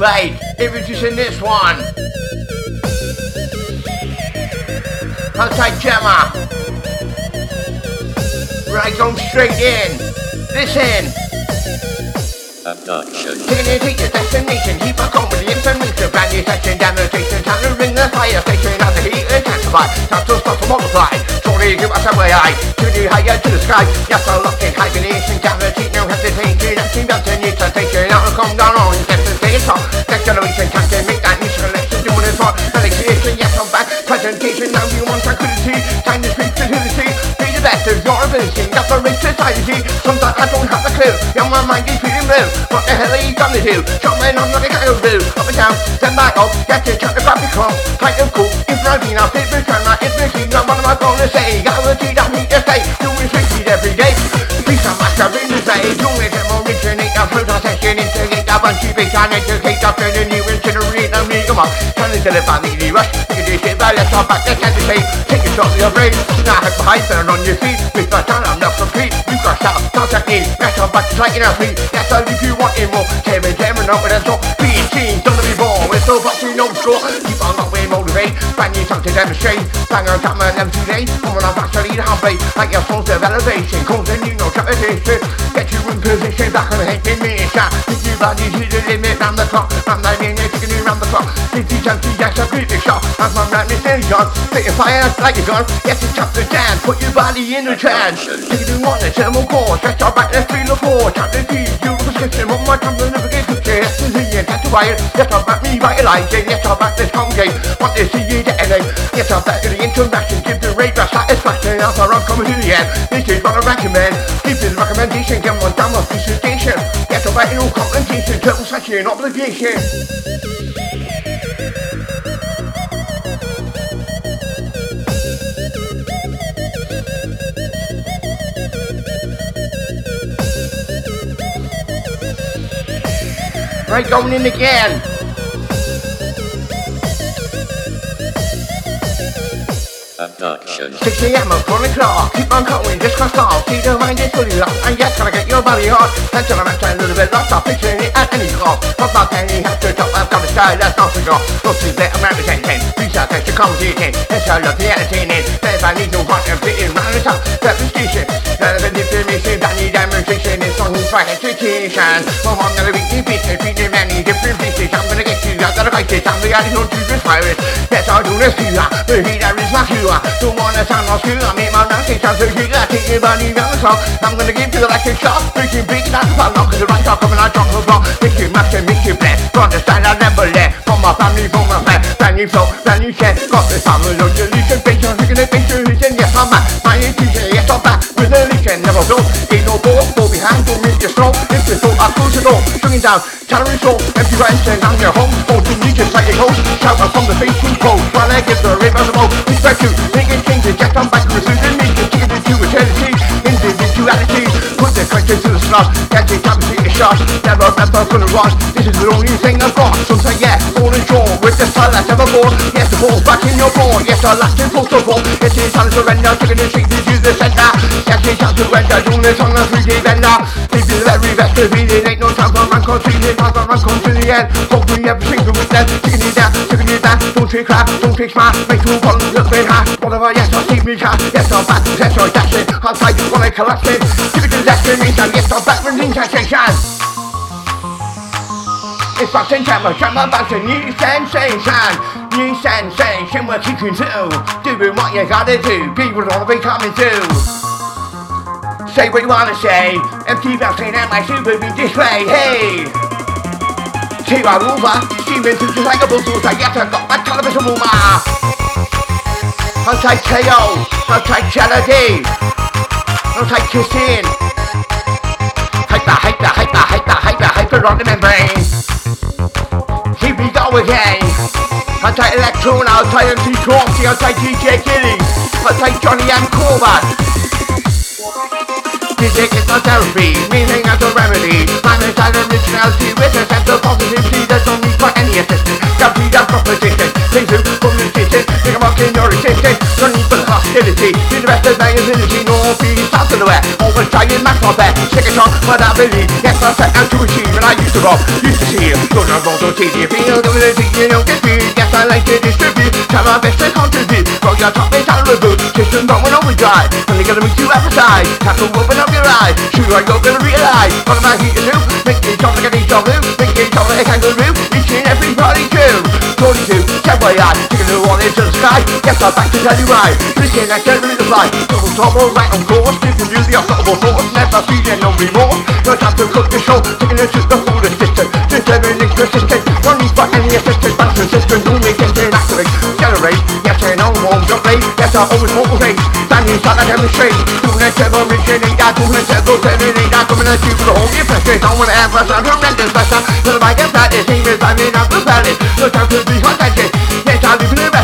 Right, introducing this one. Outside Gemma. Right, going straight in. Listen. Abduction. Taking it to your destination, keep on going with the information. Brand new section, station, time to ring the fire station. Out the heat intensify, time to start to multiply. Sorry, give us a way eye, shooting higher to the sky. Yes, I'm locked in hibernation, guarantee no hesitation. Down to new sensation, now to come down on destination. Next generation, to make that new selection, doing it for validation. Yes, I'm back, presentation, now you want tranquility. Time to speak be the best of your ability. That's the rich society, sometimes I don't have a clue. Yeah, my mind is feeling blue. What the hell are you gonna do? Shot man on like a kangaroo. Up and down, then back up, get to check the graphic clock. Kind of cool, it's running up, it's return, it's machine. Now what am I gonna say? I meet your stay. Doing sixties every day. Peace and master in the day. Doing it more originate, a fruit session, integrate a bunch of big and educate up in the new incinerate. Me, on, turn into the family rush. You do shit, but let's talk back, let's have the tape. Take a shot of your brain. Now have behind, turn on your feet. With my turn, I'm not complete. You got shout, contact me. Let's talk back, like in our feet. That's all if you want it more. It, tear it up, and that's all. Being seen, don't be born. We're so fucking no score. Keep on not being motivated. Brand new to demonstrate. Bang on top man, them today. Come on, I'm back to lead halfway. Like your source of elevation. Continue, no trepidation. Get you in position, back on the head, in me, shot. If you body to the limit, round the clock. Round the line, you're taking you round the clock. 50 jumps, yes, beat the shot. I'm from this station. Spitting fire like a gun. Yes, it's the dance. Put your body in a trance. Take it on the thermal core. Stretch back, let's feel the floor. Tap the keys, you prescription. One more time, to get to chair. Yes, it's in that's why. Yes, I'm back, revitalizing. Yes, I'm back, this congregate. Want to see you detonate. Yes, I'm back to the interaction. Give the rave a satisfaction. After I'm coming to the end. This is what I recommend. Keep this recommendation. Get one down off this station. Back in all compensation. Total obligation. Right, going in again. 6 a.m. 1 o'clock. Keep on going, just cross off. See the mind is fully locked. And yes, gotta get your body hot. Until I'm actually a little bit lost. I'm picturing it at any cost. Pop my penny, have to top. I've got a style that's not to go. Don't see that I'm representing. Research extra commentating. Yes, I love the entertaining. Then if I need no one, I'm fitting round the top. Representation. Relevant information. I need demonstration. It's on for education. Well, I'm gonna be the business. Beating many different pieces. I'm gonna get you. I gotta fight this. I'm the attitude to this virus. Yes, I do this to you. The heat that is my cure. Don't wanna sound lost you. I make my mouth say sound so good. I take your body. I'm gonna give you the electric shock. Freaking big, that's the fun. Cause the right talk coming out, the block. Make you mash and make you bless. Got the I never let. From my family, from my friend. Brand new flow, brand new share. Got the family, no solution. Based on thinking the picture is in. Yes, I'm back. My intuition, yes, I'm back. With the leash never go. Ain't no ball, go behind, don't make you slow. If you thought I close the door, swinging down. Calorie soul, empty rice and I'm your home. Go to me just like a host. Shout out from the Facebook post. While I give the rave as a most. Respect you, making changes. Yes, I'm back to resuming me. It to eternity. Individuality. Put the question to the slot. Can't take a shot. Never ever gonna rush. This is the only thing I've got. Some say yeah, all in shore. With the style that's ever born. Yes, the ball's back in your ball. Yes, I last in full ball. Yes, it's time to surrender. Taking the street to the center. Yes, it's time to surrender. Doing this on the 3D vendor. Keep it very best be it. Ain't no time for rank or it. Time for rank or to the end. Hopefully every single with them. Taking it down, taking it down. Don't crap, don't take smart. Make two one, look bit high. Whatever, yes, I'll see me cat. Yes, I'm back. Yes, I'm dashing. I'll fight when I collapse it. Give it to I'm back with sensation. It's fucking camera, camera back to new sensation. New sensation, we're kicking to. Doing what you gotta do. People wanna be coming through. Say what you wanna say. MC Bouncin at my super beat display. Hey! Take my ruler, steaming through just like a bulldozer. Yes, I got my television ruler. I'll take KO, I'll take Charity, I'll take kissing. Hyper, hyper, hyper, hyper, hyper, hyper on the membrane. Here we go again. I'll take Electron, I'll take MC Corpsey, I'll take DJ Gilly, I'll take Johnny and Corbett. Music is not therapy, meaning as a remedy. I'm inside originality with a sense of positivity. There's no need for any assistance. Complete that proposition. Things who system, think in your existence. No need for of my ability, north, east, south and the west. Always trying my best. Second shot, but I believe. Yes, I set out to achieve, and I used to rob, used to see. Don't know about no TV, feel the ability, you don't get me. Yes, I like to distribute, try my best to contribute. Got your top me down the boot, system don't want overdrive. Only gonna make you appetite, have to open up your eyes. Sure, I go gonna realize, what am I here to do? Make jump like a deja vu, make jump like a kangaroo. Each and everybody too. 42, check my eye, taking the one into the sky. Yes, I'm back to tell you why. I can't really fly. Double trouble, right on course. People do the unstoppable force. Never feeling no remorse. No time to cook the show. Taking it to the full assistant. Determining persistent. No need for any assistance. But consistent. Only getting activate. Generate. Yes, I know. Won't jump late. Yes, I always motivate. Standing inside, I demonstrate. Doing it, ever it. Yeah, doing it, ever turning it. Yeah, coming at you for the whole impression. Want to have a sound. But I'm gonna make it that. It's even if I'm in a good balance. No time to be contented.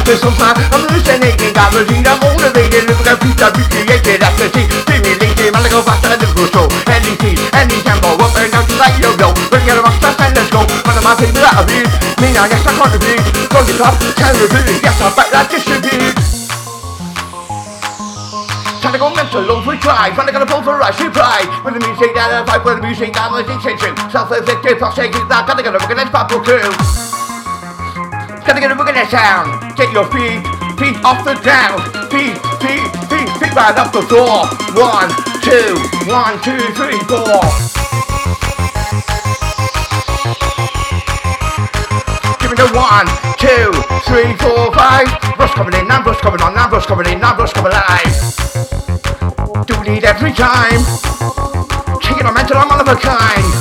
Be of some time. I'm hallucinating. I'm losing. I'm motivated. Look at pizza. Be created. That's the team. Stimulating. I'm a faster than the show. Any speed. Any tempo. Up and down just like yo-yo. Bring it around fast and let's go. One of my favorite these. Me now, yes, I contribute. Go to club. Can review. Yes, I'm back like distribute. Trying to go mental, for try, trying to get a rush, reply. When the music that I fight, when the music that was intention. Self-inflicted, frustrated, that gotta get a recognize purple crew. Gotta get a look at that sound. Get your feet, feet off the ground. Feet, feet, feet, feet right up the floor. One, two, one, two, three, four. Give me the one, two, three, four, five. Brush coming in, now brush coming on, now brush coming in, now brush coming live. Do it every time. King of mental, I'm one of a kind.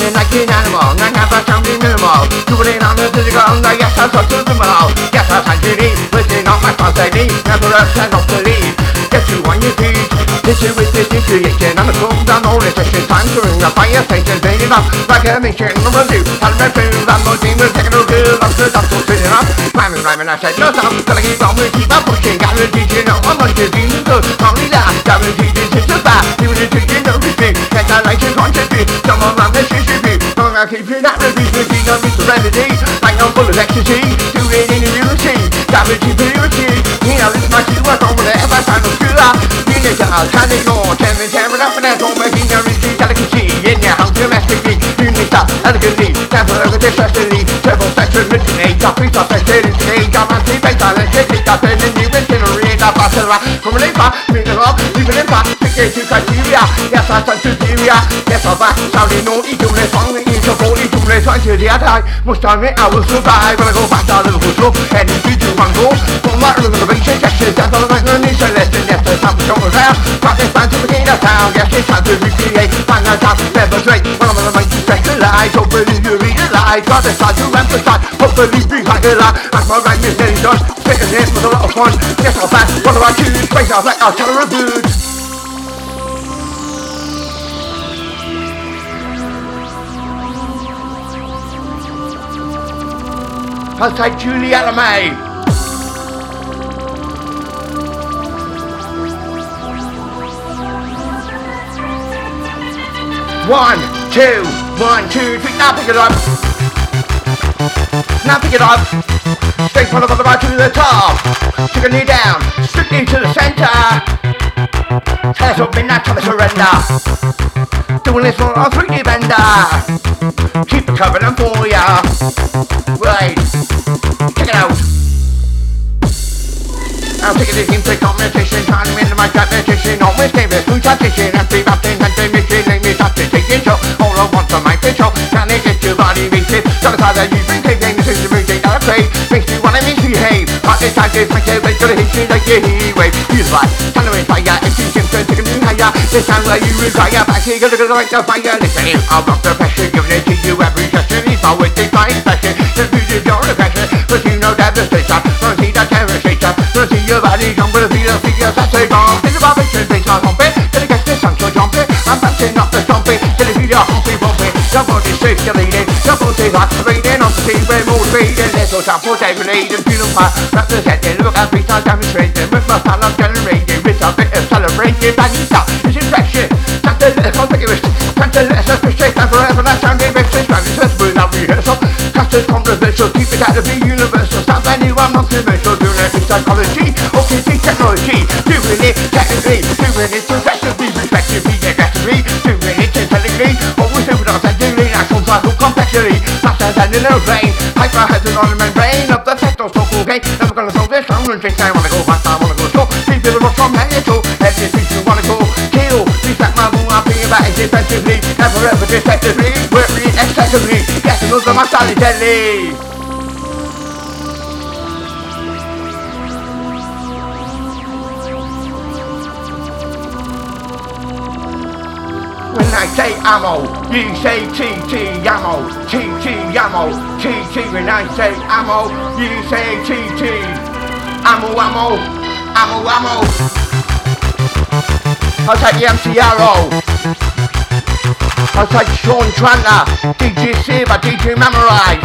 Running like an animal, not have a sounding minimal. Doing on the physical, no, yes, I'm so subliminal. Yes, I'm sensitive, listening on my spontaneity. Never upset, not believe. Get you on your feet. This is with this. I'm a cool down all resistance. Time to ring the fire station. It up like a mission. Number two. Time to prove I'm no a. I'm good. I'm so spinning up. Rhyming, rhyming. I said no stop. Gotta keep on with keep on pushing. Guaranteed you know I'm being good. Only that. Guaranteed this is the bad. Even if you know this thing. Can't I like to contribute? Some of them this is gonna keep it at the beat. Looking on me serenity. Like I'm full of ecstasy. Do it in unity. Guaranteed purity. You know this much you work on whatever time of school. You need to it on. Turn it, turn it up and that's all making your receipt. Delicacy in your house domestically. You need to elegantly. Sample over distressingly. Triple section originate. Top three top section instigate. Got my sleep and silence. Take it up and then you incinerate. Up after that. From an impact. Moving along. Leaving impact. Figure to criteria. Yes, I sound superior. Yes, I'm back. Sounding naughty. Doing this song. Into 40. Doing this until the attack. Must admit I will survive. When I go back to Liverpool slow. Heading to do one goal. From that reservation. Yes, it's down to the right. Learning to listen. Yes, there's something going around. Practice band to begin a sound. Yes, it's time to recreate. Find out how to demonstrate. When I'm on the mic to specialize. Hopefully you realize. Got to start to emphasize. Hopefully be like a lot. As my right is nearly done. Spitting it with a lot of fun. Yes, I'm back. What do I choose? Face off like tell her a good. I'll take Julietta May. One, two, one, two, three. Now pick it up. Now pick it up. Straight from the bottom right to the top. Take a knee down. Strictly to the center. Tell us something not to surrender. Doing this for a 3D bender. Keep it covering for ya. Right. Check it out. I'll take it into competition, time into my competition, always gave it food competition, and free baptism, and they make it, make me stop to take so all I want for my control, can they get your body beat it, so the time that you play, makes me wanna misbehave, but it's time to make it, make it hit me like a heat wave, use like, fire, and you can turn, take a new higher, this time where you retire, back here, gonna go like the fire, listen, I'll rock the pressure, giving it to you. Every session, if I would take my expression, the music, you're the pressure, you know that the station, don't see that terror station, don't see your body come with a feel of figure that's a bomb. Think about it, face on humping, till it gets this song so jumping. I'm bouncing off the till it feel your circulating, your body's activating, on the team we're motivating. Let's all jump for regulating, feel my representing. Look at me, start demonstrating, with my style I'm generating, with a bit of celebrating. Baggy stop, it's impression, time to let us configure time to let us appreciate, and forever that sounding it, and it's just rehearsal. Custard controversial, keep it out of the universal. Sound value, I'm not commercial Doing it with psychology kidding technology. Doing it technically Doing it professionally Respectively, Faster than an aeroplane Hyper hazard on the membrane Of the talk okay Never gonna solve this I'm gonna drink I wanna go. Fast I wanna go slow Please do the rock from Magneto Every speech you wanna go Kill. Back my boom I'm thinking about it defensively. Never ever defensively. Work me excessively. Getting under my sally jelly ammo, you say TT ammo, TT ammo, TT. When I say ammo, you say TT. Ammo, ammo, ammo, ammo. I'll take the MCRO. I'll take Sean Trantler, DJ Saber, DJ Memorize.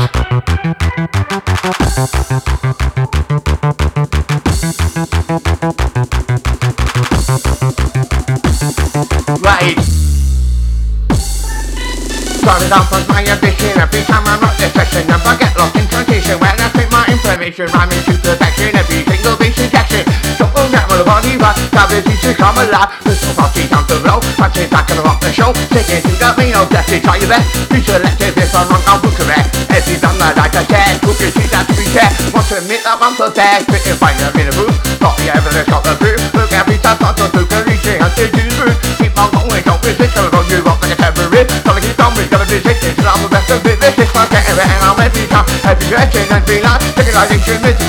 Every time I'm this section Never get lost in transition When I take my information Rhyming to perfection Every single injection Don't down with the body but Gravity to come alive. No party down the road Punching back and rock the show. Taking to the main objective Try your best. Be selective if I'm wrong I'll book correct Every time that I can Who can see that to be fair. Want to admit that I'm prepared Fitting fine I'm in a booth Got the evidence, got the proof. Look every time I'm to reaching Until you lose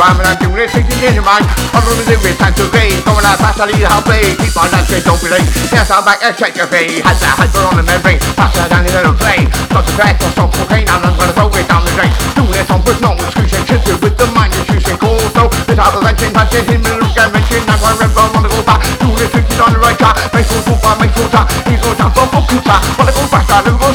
rhyme And I'm doing it, thinking in your mind I'm gonna do it, time to be Going out fast, I lead how play Keep on dancing, don't be late Yes, I'm back and check your fee Has that hyper on the memory Faster than the little plane Concentrate on some cocaine And I'm gonna throw it down the drain Doing this on with no exclusion Shifted with the mind exclusion Cool, so this out of mention Touching him, little guy mention I'm gonna remember, wanna go back Doing it, thinking on the right track Make sure to make sure that He's going down, so focus Wanna go faster, go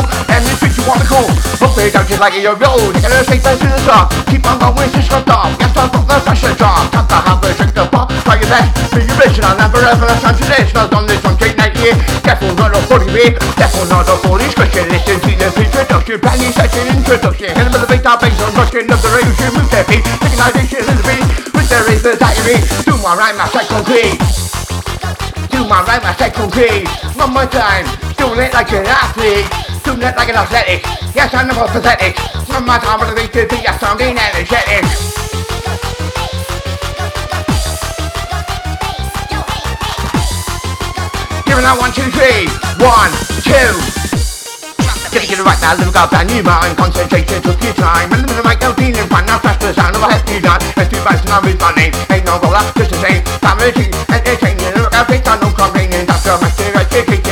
from hit it all And this bitch you wanna call Hope they don't just like it, you're road You're gonna take that to the top Keep on going, just got off Yes, I've got the pressure drop Got the hammer, shake the pop Try your best, be original. Never ever traditional Done this on Kate Night here Careful not a 40 week Careful not a 40 question Listen to the introduction Brand new session introduction And the beat up bass on rushing Of the radio move their feet. Synchronization in the beat With the rhythm diary. Do my rhyme, I say concrete do my rhyme, I say concrete. One more time, doing it like an athlete, it like an athletic. Yes, I'm not pathetic. One more time, I'm going to be a sounding energetic. Giving out one, two, three. One, two. Get it right now, look up that new mind Concentration took your time And the mic, no feeling fun Now press the sound of a hefty gun And two bites and I read my name Ain't no roller, just the same Family, entertaining Look out, face on no complaining That's the master, I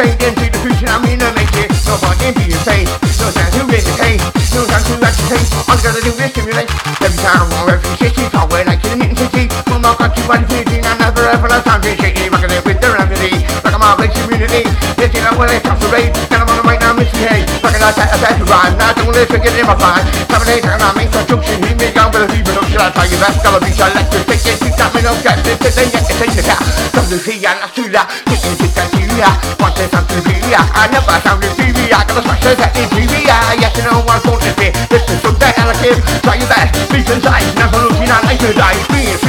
Possibly demonstrating To the future, I mean to make it. No point in being fake No time to entertain No time to entertain All you gotta do is stimulate. Every time I'm every city Power like in the mitten city One more country, I never ever have time. To shake it Rockin' it with the remedy Like I'm a big community. Know when it's time to rate And I'm on the right now, misbehave Rockin' like that, that's rhyme Now don't let it get in my and I'm in construction Hear me young, but if you production I'll tell you that's gotta be selected Take it, take that, me no get Then get it, take it out Come to see ya, not to that Take it, take that, see ya Want this, I'm to be ya I never sound in TV I gotta smash it at the TV Yes, you know I'm going to be This is so that I'll give Try your best, be concise Never looking at like to die. Being free,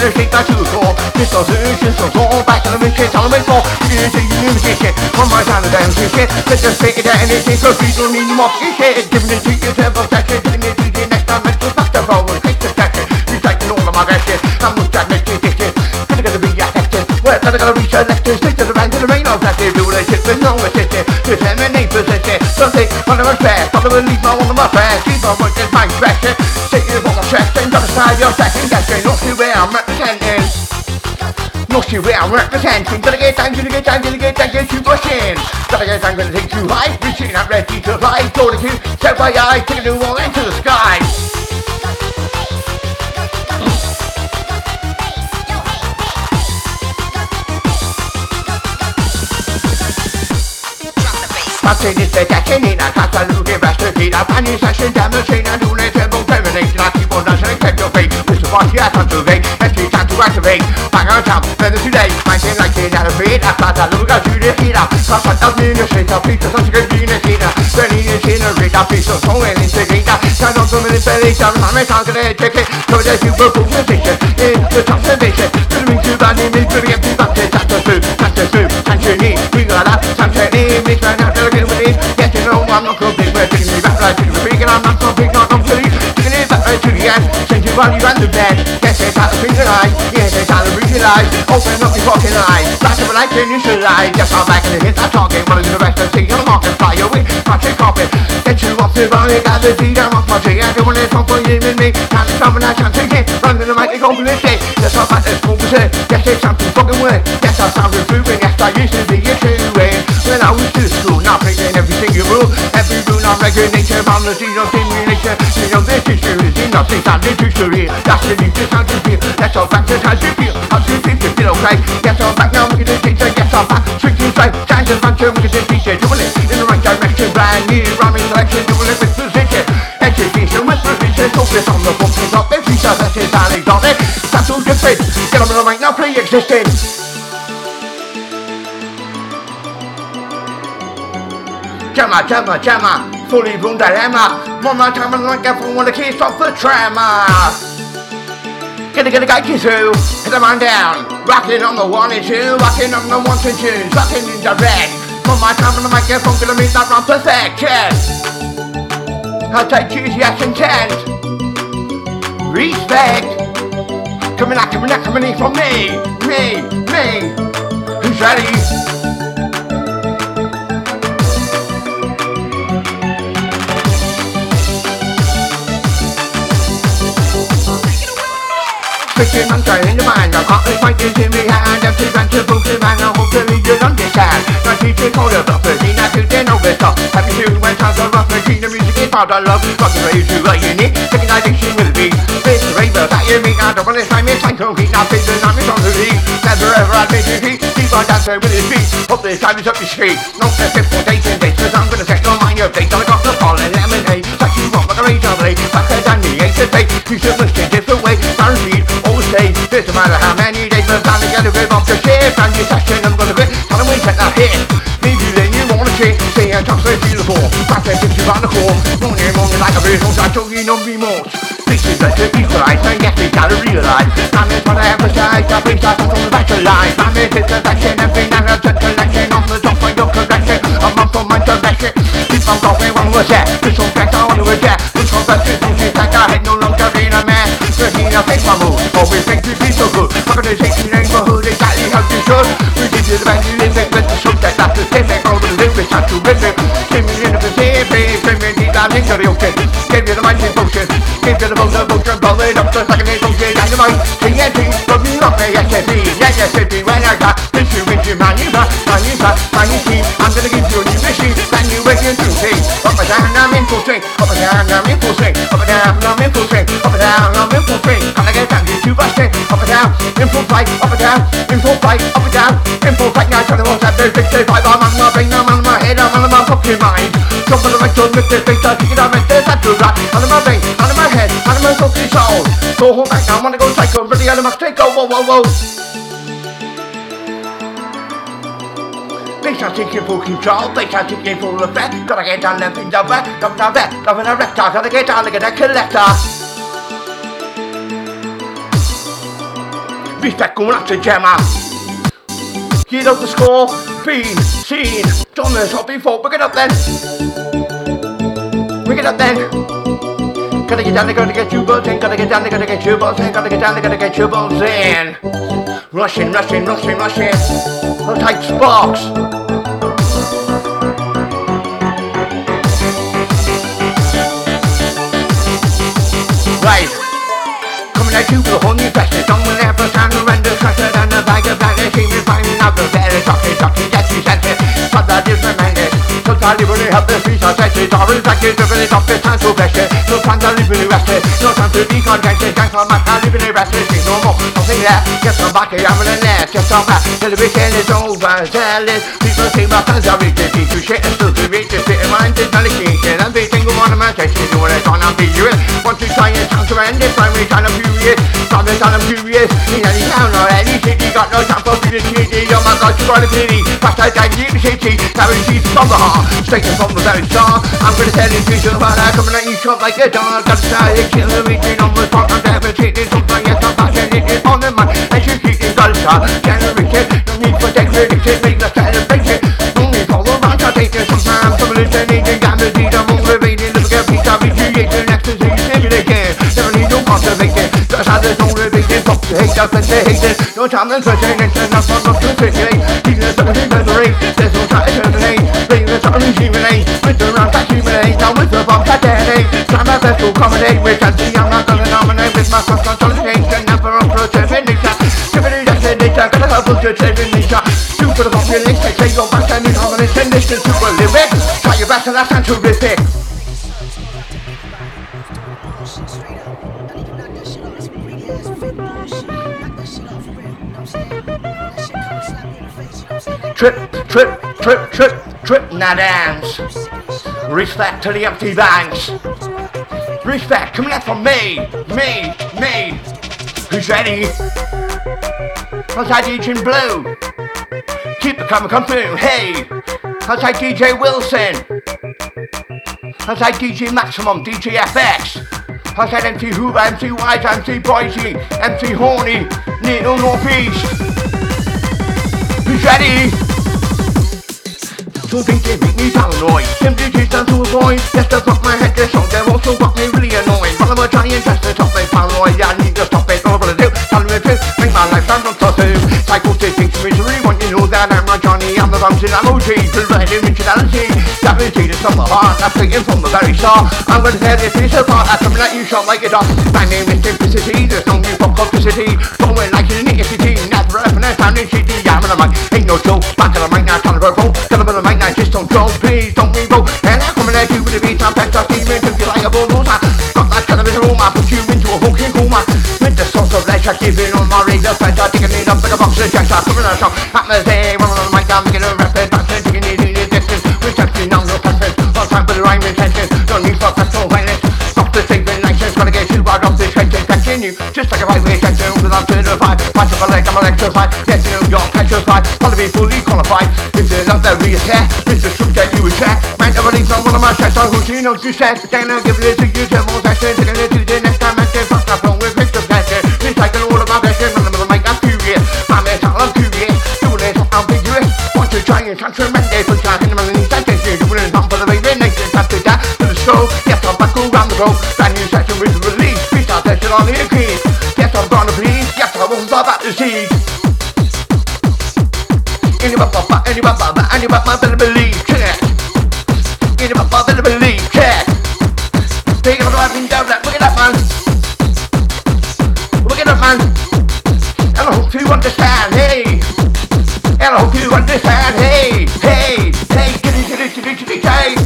people Taking a shake, that's too cool This solution, so go back to the mission Tell them it's for You need to use this shit One more time, the damn shit Let's just take it out and it's so free Don't need more shit Giving it to yourself, obsession Giving it to you next time Mental factor, take the section You're taking all of I'm with that next edition Gonna gonna be affected We're gonna gonna be selected Stick to the rank to the main objective Do the shit with no assistant Determinate position Something on the respect Follow the lead, no one of my friends Keep on working my direction Take it on the stress Then double side your second guessing Not see where I'm representing. Not see where I'm representing. Gotta get down, gotta get down, gotta get down, get you pushing Gotta get down, gonna take you high Reaching out ready to fly Go to you, set by eye Take a new one into the sky Passing is the I the it I find this session I do not ever terminate I keep on dancing, take your fate is what you have to do, Every time to activate. Back on top, then today, my thing like it out of bed. I thought I look you to heat up. Cause I thought you shit up, pizza, such a good unit heater. Then you need to read up, piece of song and integrator. Turn on some manipulation, I'm a talk to the ticket. So that you will your station in the conservation. To me to body, me the empty bucket. That's the food, trying out to get with it. Get to know I'm not going to be taking me back like to the big and I'm not to pick not on to you. Taking it back right to the end. Send you while you run the bed. Yes, they got the finger eye. Yes, they got the reaching eye. Open up your fucking eye. Back up like you should lie. Yes, I'm back in the hit. I'm talking. One of the rest of the thing. I'm market fly away. Touch it, carpet. Get you off the body. Got the feet. I'm off my tree. I don't want to talk for you and me. Can't be something I can't take it. Running the mic. It's open the day. Yes, I'm back. Let's move it. Yes, it's something fucking way. Yes, I sound improving. Yes, I used to be a true way. When I was to school, not breaking everything you rule. Every rule I'm regulation. I'm the zero simulation. You know this is true. It's nothing sounding too story. That's the need to sound to feel. That's all back to how you feel. How you feel? You feel okay? Yes, I'm back now. Look at the teacher. Yes, I'm back. Shrinking straight. Time to punch Look at the teacher. Doing it in the right direction. Brand new rhyming selection. Doing it with precision. Education with precision. Focus on the focus of the future. That's it. Darling. That's all good fit. Get on the right now. Pre-existing. Jammer, jammer, jammer, fully blown dilemma. Mama, and like one of the keys off the trammer. Gonna get a guy through, hit the man down. Rocking on the one and two, rocking on the ones and rocking in direct. Mama, time on the microphone, gonna meet that round perfection. I'll take choose yes and ten. Respect. Coming out, coming out, coming in from me, me, me. Who's ready? Speaking man trời đến bàn và có ơi quay trên thiên vi hạ đem thi văn chưa phương thiên bàn nào hôn chơi video đón về sàn nói chi chơi khô được tập về đi na cứ đến đâu về sọ have you heard when time goes rock the key the music is part of love. The radio to like you need taking I think she will be. This raver that you mean I don't want to sign me sign không khí nào phê tôi nói với con người đi never ever I make you heat keep on dancing with his feet. Hope this time is up your street. No step for days and days cause I'm gonna take no mind your face I got the fall and lemonade touch you wrong like a razor blade back down the eight to take you should in different way guaranteed stay doesn't matter how many days but time to get a grip off the ship and your session I'm gonna quit tell them we take that hit. Maybe then you wanna change say I'm talking so beautiful. Back there since you round the corner morning morning like a bird I show you no remorse this is the equalize and yes we gotta realize. Time is what I emphasize the place I come from the back of life. I'm in this direction every night I took collection. On the top of your correction I'm up for my direction keep on going one was that this one back on the way I my move. Always make you feel so good. Organization neighborhood? Exactly how you should. We give you the value in the good to show that that's the same. Thing over the lyrics not to rhythm Give me in the Pacific bring me deep down into the ocean. Give you the mighty potion. Give you the motor motion blow it up just like an ocean dynamite TNT from you up it is yes it is when I got this you with you man you got man you got man you see I'm gonna give you a new machine. Brand new way to see Up and down I'm in full swing. Up and down I'm in full swing. Up and down I'm in full swing. Up and down I'm in full swing I two Up and down. In full fight Up and down. In full fight Up and down. In full fight Now tell them what's that there's 65 I'm on my brain I'm on my head I'm on my fucking mind. Jump on the right this face I kick it out and that's to right. Out my brain out my head out my fucking soul. Go home back now I wanna go psycho Ready out of my straight oh, go whoa whoa whoa. They start taking full control, they start taking full effect. Gotta get down and things over, come down there, come in a rector Gotta get down, look at that collector Respect going up to Gemma. Get up the score, been seen, done this up before, pick it up then. Pick it up then. Gotta get down, they gotta get your balls in, gotta get down, they gotta get your balls in, gotta get down, they gotta get your balls in. Rushing, rushing, rushing, rushing. I'll take sparks. Right. At you with a whole new question. Don't will ever stand surrender. Trusted and a bag of bag. See me finding out the better. Talking, talking, yes, you said it. But that is remanded. Sometimes you really have the feet of sexy. Sorry, like it's really tough. It's time rest it. No time to live in the. No time to be contented. Thanks for my time living in the. See no more. Think that. Get some back. I'm in the net. Get some back. Television is over. It. People say my fans are to shit on. ambiguous. Want to try and sound tremendous, I'm really kind of furious. I'm really kind of furious. In any town or any city, got no time for beauty. Oh my God, you got a pity. Fast I can deep city, carrying sheets from the heart, straight from the very start. I'm gonna tell you things about that, coming at you shot like a dog. Got to try to kill the reaching on the spot. I'm devastated, something yes, I'm passionate on the mind. And she's keeping culture, generation. No need for degradation, make the celebration. Only for the man, I take it sometimes. Some hallucinating, damaging, I'm motivated. Look at peace, I'm conservation. Just as there's no revision, fuck the hate, let the hate. No time and searching, it's enough for the circulate. Even the something memory, there's no time to terminate. Eh? Bring the sun rejuvenate, eh? with the round that humiliate. Eh? Now with the bomb that detonate. Try my best to accommodate, I see I'm not gonna nominate. With my first consolidation, never up for termination. Giving it destination, gonna help us to termination. Two for the population, take your back and domination. Listen to a lyric, try your best and that's not terrific. Trip, trip, trip, trip, trip, now dance. Respect to the empty banks. Respect coming out from me, me, me. Who's ready? Outside DJ Blue. Keep the camera come through. Hey, outside DJ Wilson. Outside DJ Maximum, DJ FX. Outside MC Hoover, MC Wise, MC Boise, MC Horny, Needle Northeast. Who's ready? So think they make me paranoid down to avoid Just to fuck my head to show They're also got me really annoying. While I'm trying just to stop me paranoid I need to stop it. All what I do Tell me to make my life sound not Psychotic thinks misery Want you know that I'm not Johnny. I'm the bouncing emoji Providing mentality Stability to some heart. I'm thinking from the very start. I'm gonna tear this piece apart. I'm at you shot like a dog My name is Simplicity. There's no new pop complicity Going like an nicotine Never ever found in shitty I'm in the mic. Ain't no joke. Back to the mic now Trying to vote The Just don't Please don't me vote And I'm coming at you with a beat? I'm I'll see you If you like a bulldozer. Got that television room I put you into a fucking coma. With the source of leisure Keeping on my razor Pressure Taking it up in a box of jacks Coming at song Atmosphere One on the mic I'm getting a rapid Bastard Taking it in the distance We're touching on the preference All time for the rhyme intention No need for personal violence Stop the saving license Gotta get you out of this tension Continue Just like a highway tension Without up a leg I'm electrified Get to New York Petrified Follow me fully qualified. If there's not that real care Mr. Shoot that you Might never leave on one of my shots On who she knows you said? Then I'll give it to you Tell more session Taking it to the next time I can fuck up with Victor Passion Recycle all of my passion I'm furious My mental I'm curious. Doing it ambiguous. Want to try and catch tremendous But I can never need that tension Doing it for the baby nation After that to the show Yes I'm back around the globe Brand new session with release. Freestyle session on the The seas any papa, any papa, any papa, better believe, check. Any papa, better believe, check. Take it on down that, look at that man. Look at that man. And I hope you understand, hey. And I hope you understand, hey, hey, hey, kitty, kitty, kitty, kitty, hey.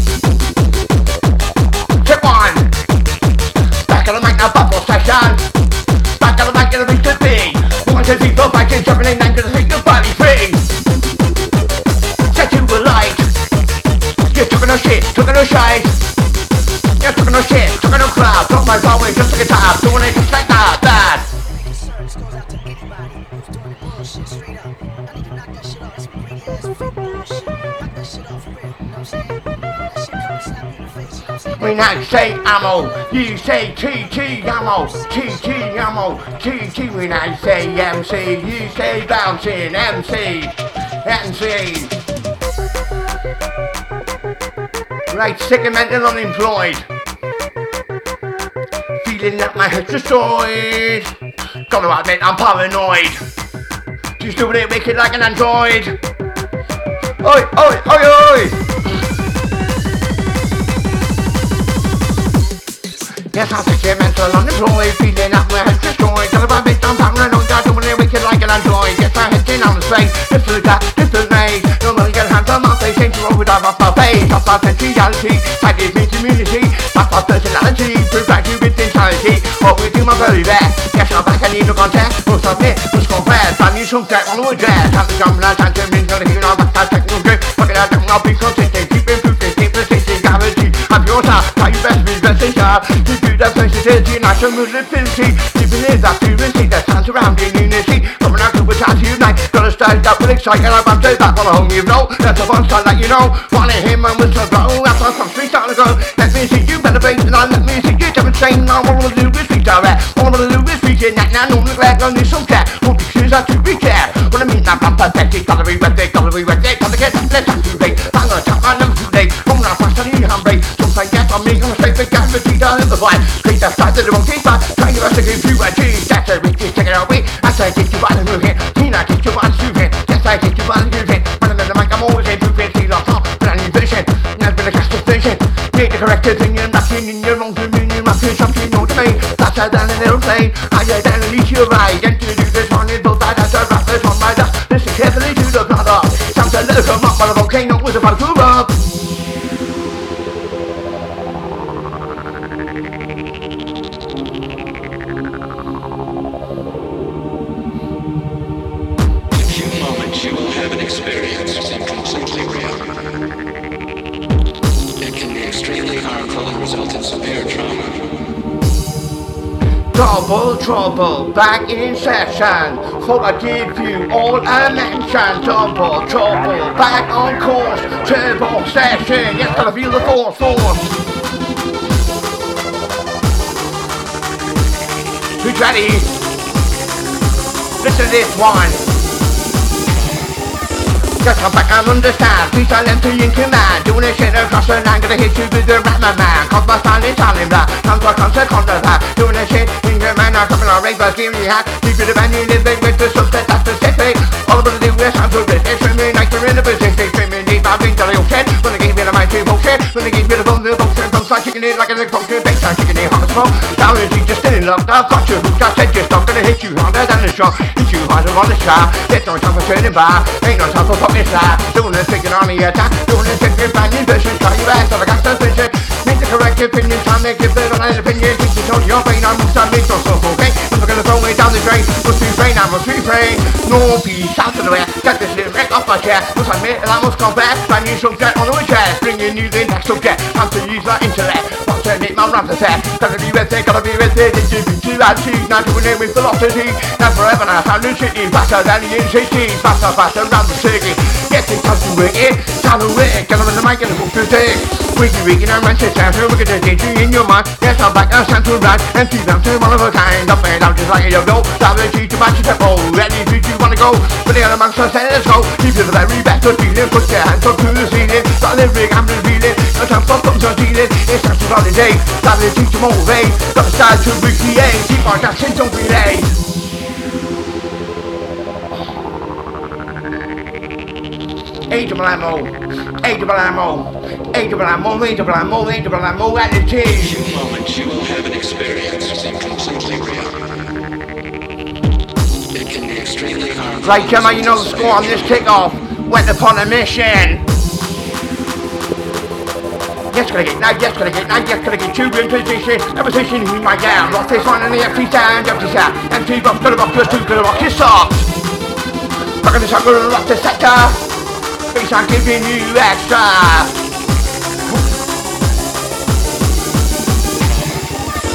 No shite. You're talking no shit, talking no crap. Drop my power, just like a top, doing it just like that, that. When I say ammo, you say TT ammo, TT ammo, TT. When I say MC, you say bouncing MC, MC. Right, sick and unemployed. Feeling that my head's destroyed. Gotta admit I'm paranoid. Just doing it wicked like an android. Oi, oi, oi, oi! Yes, I'm sick and mental unemployed. Feeling that my head's destroyed. Gotta admit I'm paranoid. I'm doing it wicked like an android. Yes, my head's in on the space. This is that, this is me. No one can handle my face. Ain't you overdrive off my face. Off my sensuality. Tag is me community. That's my personality. Provide you with insanity. What we do my very best. Yes, I'm back. I need no contact. We'll submit. We'll confess. I need some tech on the dress. Have jump and I can't turn into the hero. To technical grip. Fuck it out. I'll be consistent. Keep improving. Keep persistent. Guarantee. I'm your time. Try your best. Be best. car. You do that sensitivity, national ability. Keeping in that fluency, that time surrounding stand up with excitement. I'm up to that one home, you know. That's a fun style that you know. Wanna hear my whistle go. After some street start to go. Let me see you better beat and I let me see you demonstrate. Now all I wanna do is reach out there. All I wanna do is reach in that now. No look like only some cat. Who choose out to reach out. When I mean I'm pathetic, gotta be it, gotta be it, gotta get let's have to rate. I'm gonna tap my number today. I'm gonna pass on you, I'm ready. Something get on me, gonna say big gas, but you don't have the vibe. That of the wrong teeth, but try your best to give you a. That's a risk, take it. I say, get you out the here. Tina, Correct opinion, nothing in your wrong opinion, nothing, something new to me. Faster than an aeroplane, higher than at least you're right. And to do this it's both bad as a rapper's on my dust. Listen carefully to the brother. To let it come up, but a volcano was about to Double trouble, back in session. For I give you all a mention. Double trouble, back on course. Turbo session, yes, gotta feel the force, force. Who's ready? Listen to this one. Just come back and understand. Please silent to in command. Doing this shit across the land. Gonna hit you with the rap, my man. Cause my style is silent black. Come to a concert, concert back. Doing this shit in command. Now coming on rainbows, giving you hat. Keep it a band, you live with the suspect. That's the specific. All I'm gonna do is sound to it. It's swimming like we're in the Pacific. Swimming deep, I've been to the ocean. When they give me the mighty bullshit. When they give me the the start kicking it like a function. Big time kicking it hot as smoke. Down and deep, just in love. I've got you hooked. I said just not gonna hit you harder than the shot. Hit you harder on the shot. There's no time for turning back. Ain't no time for fucking slap. Doing this thinking on the attack. Doing this thinking brand new version. Try your ass, I got suspicion. Make the correct opinion. Time to give it on an opinion. Think you told your brain. I'm mix or so okay. I'm not gonna throw it down the drain. Must be brain, I must be brain. No peace out of the way. Get this lyric off my chest. Must admit, I must confess. Brand new subject on the chest. Bringing you the next subject. Time to use my intellect. Want to make my rhymes a set. Gotta be with it, gotta be with it. It's too too attitude. Now doing it with philosophy. Now forever now. New city. Faster than the NCT. Faster, faster round the city. Yes, it's time to work it. Time to work it. Get on the mic and the thing. Wiggy, wiggy, and run to sound. Look at the danger in your mind. Yes, I'm back. I'm to run. And see them to one of a kind. Up and down just like a the cheek to match the tempo. Ready to you wanna go. But the other are saying let's go. Keep you the very best of feeling. Put your hands up to the ceiling. Start the rig, I'm revealing. No time for thumbs on dealing. It's time to holiday. Start the teach to motivate. Got to start to recreate. Keep on dancing, don't be late. A double ammo, A double ammo, A double ammo, A double ammo, A double ammo, and it In a is. few moments, you will have an experience that completely real. Right, Gemma, you know the score on this kickoff. Went upon a mission. Yes, gonna get, now, yes, gonna get, now, yes, gonna get you in position. A position in my down. Lost this one in the empty stand, empty sound. Empty box, gonna rock your two, gonna rock your socks. Rock the shot, gonna rock the sector. Because I'm giving you extra.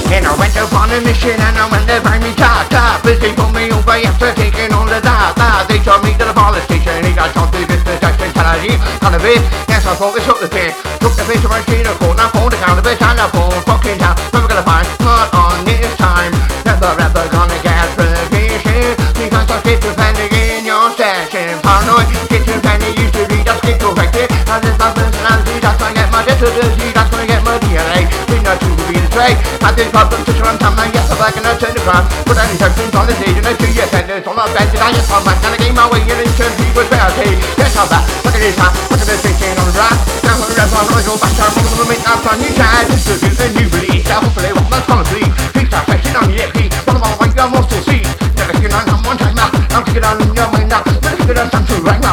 And I went upon a mission and I went to find me top top But they pulled me over after taking all the data They told me to the police station He got shot to this protection Can I leave? Can I bid? Yes, I thought this up the pin. Took the fish right to the court Now phone the bitch and I phone fucking town Never gonna find Not on this time. Never ever gonna get provision Because I keep depending in your session Paranoid Schizophrenia used to be just get corrected And this my personality That's I get my disability That's I get my DNA the trade I did problem to run time and yes I'm back and I turn the ground But any sections on the stage and I two years sentence On my bench and I just back and I game my way in and turn people reality Yes I'm back, look at this time, look at this station on the ground. Now I'm ready for I go back I'm gonna make up on new time Distribute a new release, I hopefully what that's gonna be. Peace out, section on the EP, one of my white girl wants to see. Never on time now, I'm taking on your mind now. Never get on something right now,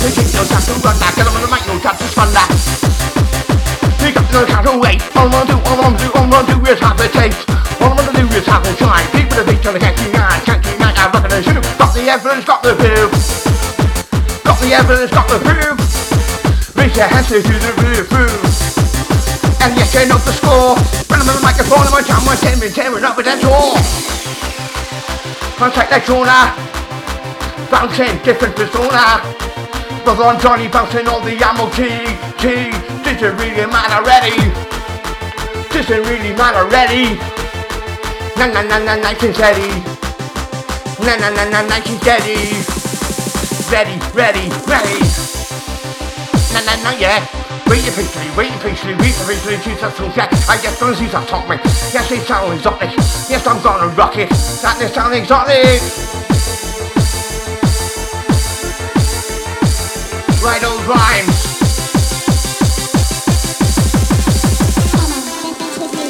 to take no time to run back Get on the mic, no time to spun that Pick up time to wait All I wanna do, all I wanna do, all I wanna do is have a taste All I wanna do is have a try People are trying to catch me out Catch me out, I'm looking at you Got the evidence, got the proof. Got the evidence, got the proof. Raise your hands to the roof. And yes, you know the score. When I'm on the microphone, I'm on time, I'm tearing, tearing up with that door. Contact that corner. Bouncing, different persona. Brother on Johnny bouncing on the ammo T, T. This is really man already. This is really man already. Na na na na, nice and steady. Na na na na, nice and steady. Ready, ready, ready. Na na na, yeah. Wait patiently, wait patiently, wait patiently, Jesus will get. I guess those things are me. Yes, they sound exotic. Yes, I'm gonna rock it. That they sound exotic. Right old rhymes.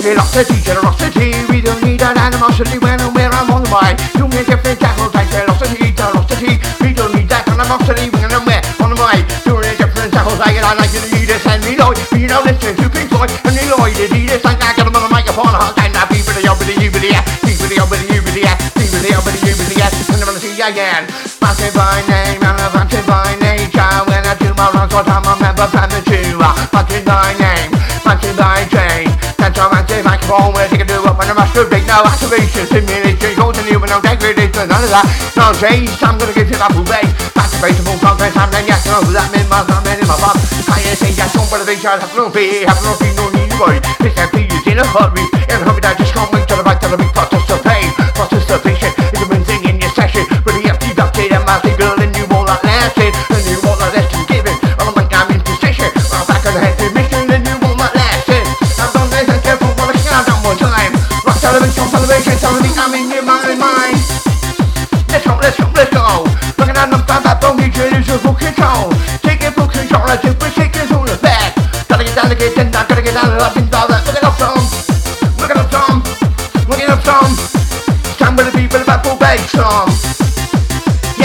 Velocity, generosity, we don't need an animosity when and where I'm on the mind. You make different tackles like velocity, generosity, we don't need that animosity when and where on the mind. Doing a different tackles like it, I like you to eat this and reload. We don't listen to Pink Floyd and reload it, eat this like I got them on the microphone, hard time now, people, the over the you, the yeah, people, the over the the the and I'm gonna see you again. Busted by name, and I'm by nature, when I do my runs, what I'm a member, family too. Busted by name, busted by chain. That's how I say microphone where they can do it when I masturbate. No activation, simulation, continue no degradation, none of that. No change, I'm gonna give you that full bass. Activatable progress, I'm then yes, no, that means my I'm in my pop. I saying yes, don't believe each other, have no fear, have no fear, no need to worry. This MP is in a hurry, in a hurry, I just can't wait till the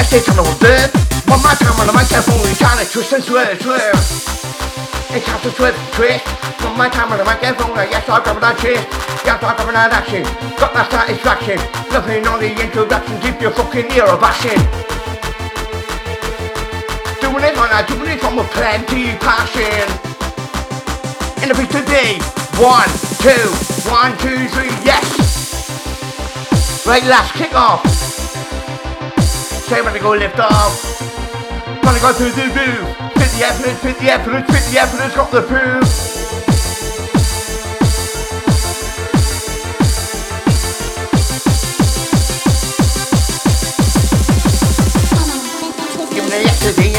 Yes, they come on dirt. One more time on the microphone, we trying to twist and swerve, swerve. It's time to twist, twist. One more time on the microphone, yes, I'll cover that chest. Yes, I'll that action. Got that satisfaction. Nothing on the introduction, keep your fucking ear a bashing. Doing it on a doing it from a plenty passion. In the beat today, one, two, one, two, three, yes. Right, last kick off. Say when to go lift off. Gonna go through the roof. Fit the evidence, fit the evidence, fit the evidence, got the proof. The this the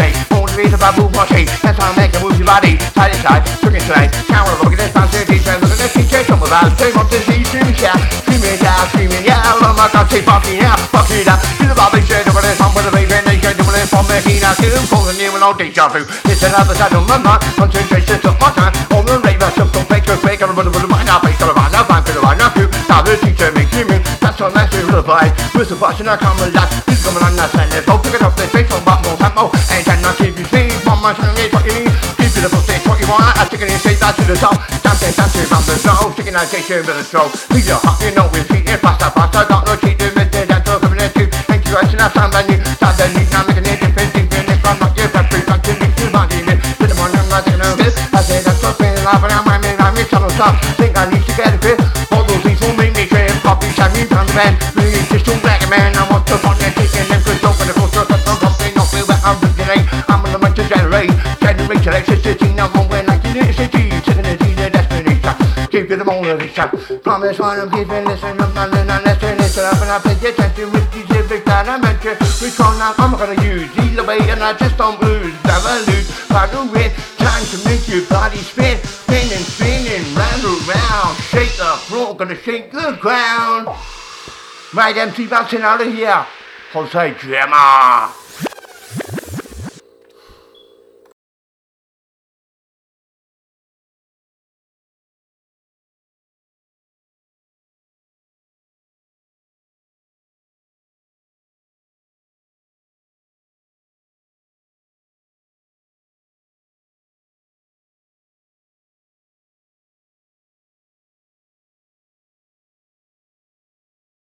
A. The the babu watching. That's how I make move your body. Side to side, swinging side. Camera look at this to teacher. Look at this teacher. Some of us, they want to see screaming shout. Screaming yeah. Oh my god, say fucking yeah, fuck it up. Do the bobby shit over this, I'm with the baby and they get doing it from the heat. I keep pulling you and all deja vu. It's another side of my mind. Concentration to my time. On the I took the fake, fake, and I'm gonna put my now, fake, and I'm now, fine, feel right now, too. Now the teacher makes me that's what that's the vibe. With the passion I come alive. This coming on that go pick it up, let's face on but more tempo. And then I keep you tongue is what you need. Keep it up, say you want. I'm taking it straight back to the top. Dancing, dancing from the snow. Taking that station with a stroke. Feel your heart, you know we're cheating faster, faster. Got no cheating with the at you. Thank you, I should have sound like you. Start the lead, now making it different. Different, if I'm not your factory, got to make you body. Put them on, I'm not taking a bit. I say that's what's been laughing. I'm rhyming, I'm in tunnel stop. Think I need to get a grip. All those things will make me trip. Copy, shine me from the band. Really, just too black, man. I want to fuck and taking them good dope and the culture. Keep it on the. Promise one of these and listen. I'm not in an destination. I'm gonna pay attention with these I mentioned. Which one now I'm gonna use? Either way, and I just don't lose. Never lose. By the win. Time to make your body spin. Spinning, spinning, round around. Shake the floor, gonna shake the ground. Right, MC Bouncin out of here. Jose Gemma.